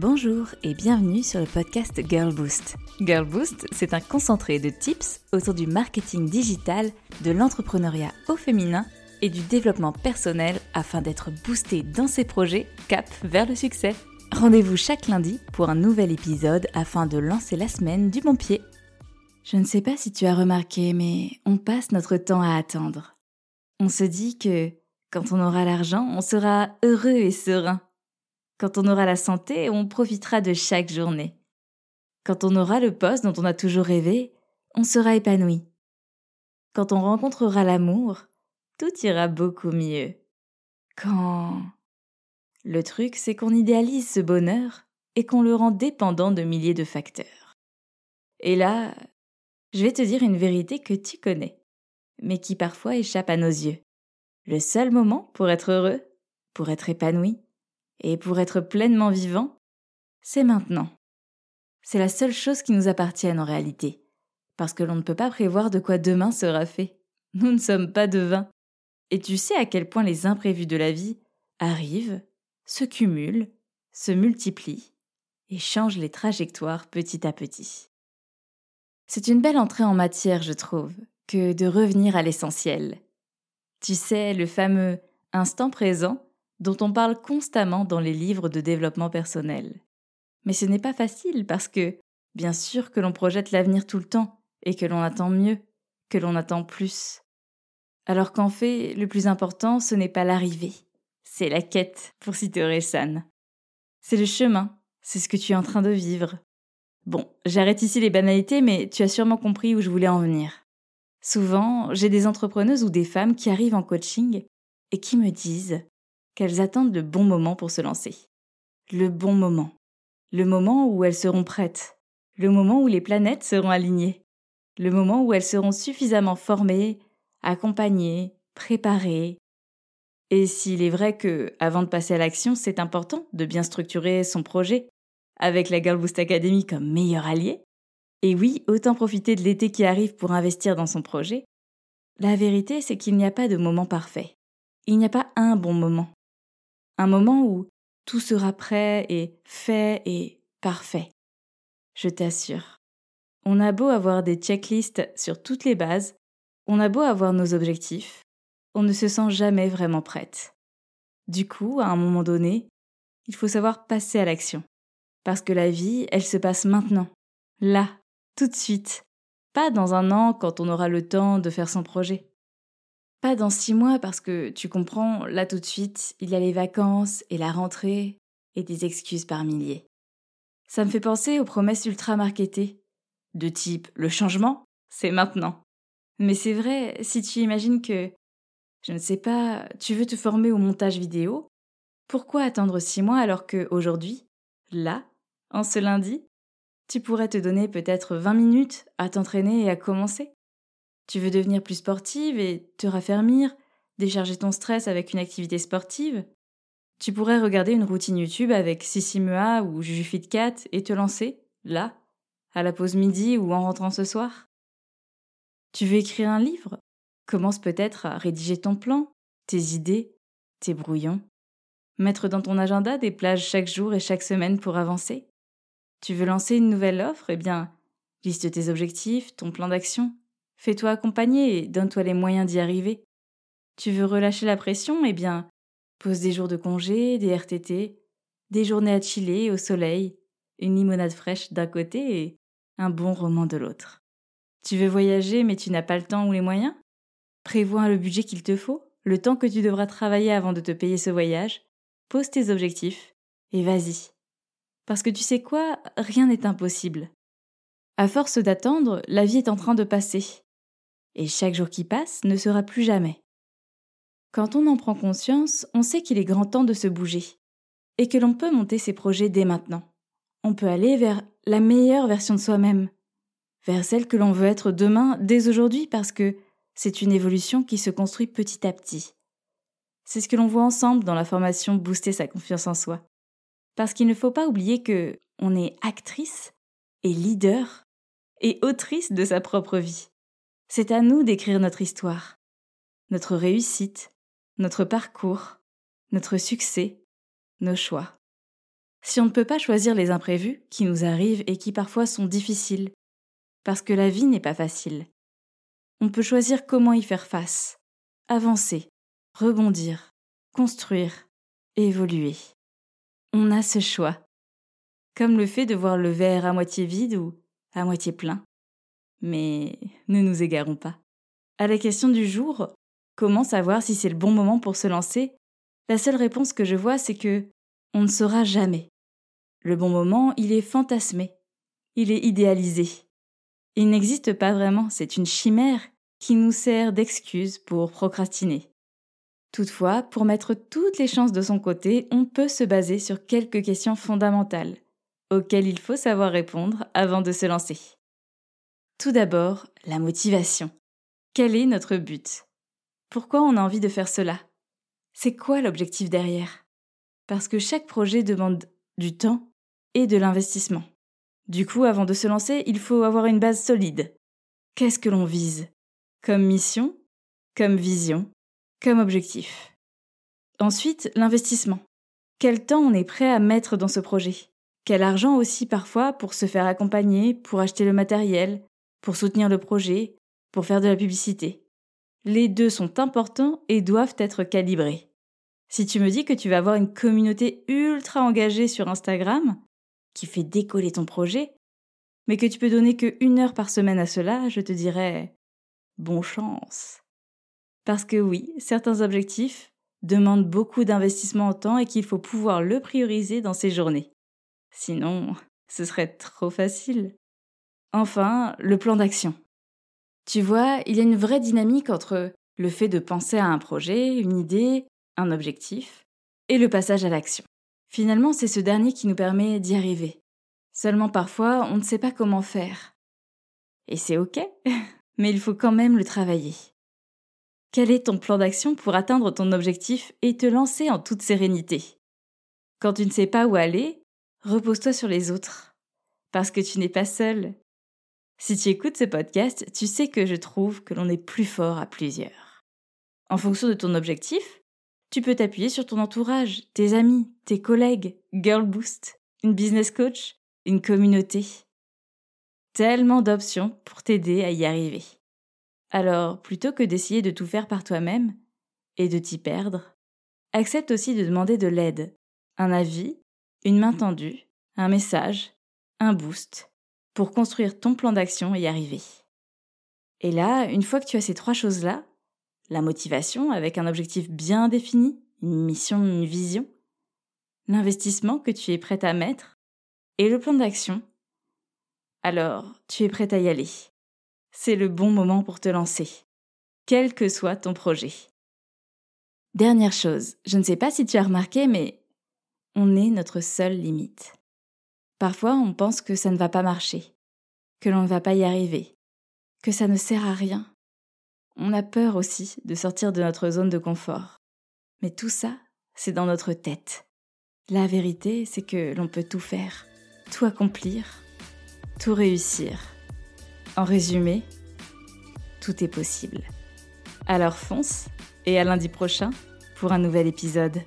Bonjour et bienvenue sur le podcast Girl Boost. Girl Boost, c'est un concentré de tips autour du marketing digital, de l'entrepreneuriat au féminin et du développement personnel afin d'être boosté dans ses projets cap vers le succès. Rendez-vous chaque lundi pour un nouvel épisode afin de lancer la semaine du bon pied. Je ne sais pas si tu as remarqué, mais on passe notre temps à attendre. On se dit que quand on aura l'argent, on sera heureux et serein. Quand on aura la santé, on profitera de chaque journée. Quand on aura le poste dont on a toujours rêvé, on sera épanoui. Quand on rencontrera l'amour, tout ira beaucoup mieux. Quand... Le truc, c'est qu'on idéalise ce bonheur et qu'on le rend dépendant de milliers de facteurs. Et là, je vais te dire une vérité que tu connais, mais qui parfois échappe à nos yeux. Le seul moment pour être heureux, pour être épanoui, et pour être pleinement vivant, c'est maintenant. C'est la seule chose qui nous appartienne en réalité, parce que l'on ne peut pas prévoir de quoi demain sera fait. Nous ne sommes pas devins. Et tu sais à quel point les imprévus de la vie arrivent, se cumulent, se multiplient et changent les trajectoires petit à petit. C'est une belle entrée en matière, je trouve, que de revenir à l'essentiel. Tu sais, le fameux instant présent dont on parle constamment dans les livres de développement personnel. Mais ce n'est pas facile parce que, bien sûr que l'on projette l'avenir tout le temps et que l'on attend mieux, que l'on attend plus. Alors qu'en fait, le plus important, ce n'est pas l'arrivée, c'est la quête, pour citer San. C'est le chemin, c'est ce que tu es en train de vivre. Bon, j'arrête ici les banalités, mais tu as sûrement compris où je voulais en venir. Souvent, j'ai des entrepreneuses ou des femmes qui arrivent en coaching et qui me disent qu'elles attendent le bon moment pour se lancer. Le bon moment. Le moment où elles seront prêtes. Le moment où les planètes seront alignées. Le moment où elles seront suffisamment formées, accompagnées, préparées. Et s'il est vrai que, avant de passer à l'action, c'est important de bien structurer son projet, avec la Girl Boost Academy comme meilleur allié, et oui, autant profiter de l'été qui arrive pour investir dans son projet, la vérité c'est qu'il n'y a pas de moment parfait. Il n'y a pas un bon moment un moment où tout sera prêt et fait et parfait. Je t'assure. On a beau avoir des checklists sur toutes les bases, on a beau avoir nos objectifs, on ne se sent jamais vraiment prête. Du coup, à un moment donné, il faut savoir passer à l'action. Parce que la vie, elle se passe maintenant, là, tout de suite, pas dans un an quand on aura le temps de faire son projet. Pas dans six mois parce que, tu comprends, là tout de suite, il y a les vacances et la rentrée et des excuses par milliers. Ça me fait penser aux promesses ultra marketées, de type le changement, c'est maintenant. Mais c'est vrai, si tu imagines que, je ne sais pas, tu veux te former au montage vidéo, pourquoi attendre six mois alors que aujourd'hui, là, en ce lundi, tu pourrais te donner peut-être 20 minutes à t'entraîner et à commencer? Tu veux devenir plus sportive et te raffermir, décharger ton stress avec une activité sportive Tu pourrais regarder une routine YouTube avec Sissi Mua ou Juju Cat et te lancer, là, à la pause midi ou en rentrant ce soir Tu veux écrire un livre? Commence peut-être à rédiger ton plan, tes idées, tes brouillons. Mettre dans ton agenda des plages chaque jour et chaque semaine pour avancer. Tu veux lancer une nouvelle offre? Eh bien, liste tes objectifs, ton plan d'action. Fais-toi accompagner et donne-toi les moyens d'y arriver. Tu veux relâcher la pression? Eh bien, pose des jours de congé, des RTT, des journées à chiller au soleil, une limonade fraîche d'un côté et un bon roman de l'autre. Tu veux voyager mais tu n'as pas le temps ou les moyens? Prévois le budget qu'il te faut, le temps que tu devras travailler avant de te payer ce voyage, pose tes objectifs et vas-y. Parce que tu sais quoi, rien n'est impossible. À force d'attendre, la vie est en train de passer et chaque jour qui passe ne sera plus jamais. Quand on en prend conscience, on sait qu'il est grand temps de se bouger, et que l'on peut monter ses projets dès maintenant. On peut aller vers la meilleure version de soi-même, vers celle que l'on veut être demain dès aujourd'hui parce que c'est une évolution qui se construit petit à petit. C'est ce que l'on voit ensemble dans la formation Booster sa confiance en soi. Parce qu'il ne faut pas oublier que on est actrice et leader et autrice de sa propre vie. C'est à nous d'écrire notre histoire, notre réussite, notre parcours, notre succès, nos choix. si on ne peut pas choisir les imprévus qui nous arrivent et qui parfois sont difficiles, parce que la vie n'est pas facile, on peut choisir comment y faire face, avancer, rebondir, construire, évoluer. On a ce choix, comme le fait de voir le verre à moitié vide ou à moitié plein. Mais ne nous égarons pas. À la question du jour, comment savoir si c'est le bon moment pour se lancer La seule réponse que je vois, c'est que on ne saura jamais. Le bon moment, il est fantasmé, il est idéalisé. Il n'existe pas vraiment, c'est une chimère qui nous sert d'excuse pour procrastiner. Toutefois, pour mettre toutes les chances de son côté, on peut se baser sur quelques questions fondamentales, auxquelles il faut savoir répondre avant de se lancer. Tout d'abord, la motivation. Quel est notre but? Pourquoi on a envie de faire cela? C'est quoi l'objectif derrière? Parce que chaque projet demande du temps et de l'investissement. Du coup, avant de se lancer, il faut avoir une base solide. Qu'est-ce que l'on vise? Comme mission Comme vision Comme objectif Ensuite, l'investissement. Quel temps on est prêt à mettre dans ce projet? Quel argent aussi parfois pour se faire accompagner, pour acheter le matériel, pour soutenir le projet, pour faire de la publicité. Les deux sont importants et doivent être calibrés. Si tu me dis que tu vas avoir une communauté ultra engagée sur Instagram, qui fait décoller ton projet, mais que tu peux donner que une heure par semaine à cela, je te dirais bon chance. Parce que oui, certains objectifs demandent beaucoup d'investissement en temps et qu'il faut pouvoir le prioriser dans ses journées. Sinon, ce serait trop facile. Enfin, le plan d'action. Tu vois, il y a une vraie dynamique entre le fait de penser à un projet, une idée, un objectif, et le passage à l'action. Finalement, c'est ce dernier qui nous permet d'y arriver. Seulement parfois, on ne sait pas comment faire. Et c'est OK, mais il faut quand même le travailler. Quel est ton plan d'action pour atteindre ton objectif et te lancer en toute sérénité? Quand tu ne sais pas où aller, repose-toi sur les autres, parce que tu n'es pas seul si tu écoutes ce podcast, tu sais que je trouve que l'on est plus fort à plusieurs. En fonction de ton objectif, tu peux t'appuyer sur ton entourage, tes amis, tes collègues, Girl Boost, une business coach, une communauté. Tellement d'options pour t'aider à y arriver. Alors, plutôt que d'essayer de tout faire par toi-même et de t'y perdre, accepte aussi de demander de l'aide, un avis, une main tendue, un message, un boost, pour construire ton plan d'action et y arriver. Et là, une fois que tu as ces trois choses-là, la motivation avec un objectif bien défini, une mission, une vision, l'investissement que tu es prête à mettre, et le plan d'action, alors tu es prête à y aller. C'est le bon moment pour te lancer, quel que soit ton projet. Dernière chose, je ne sais pas si tu as remarqué, mais on est notre seule limite. Parfois, on pense que ça ne va pas marcher, que l'on ne va pas y arriver, que ça ne sert à rien. On a peur aussi de sortir de notre zone de confort. Mais tout ça, c'est dans notre tête. La vérité, c'est que l'on peut tout faire, tout accomplir, tout réussir. En résumé, tout est possible. Alors fonce et à lundi prochain pour un nouvel épisode.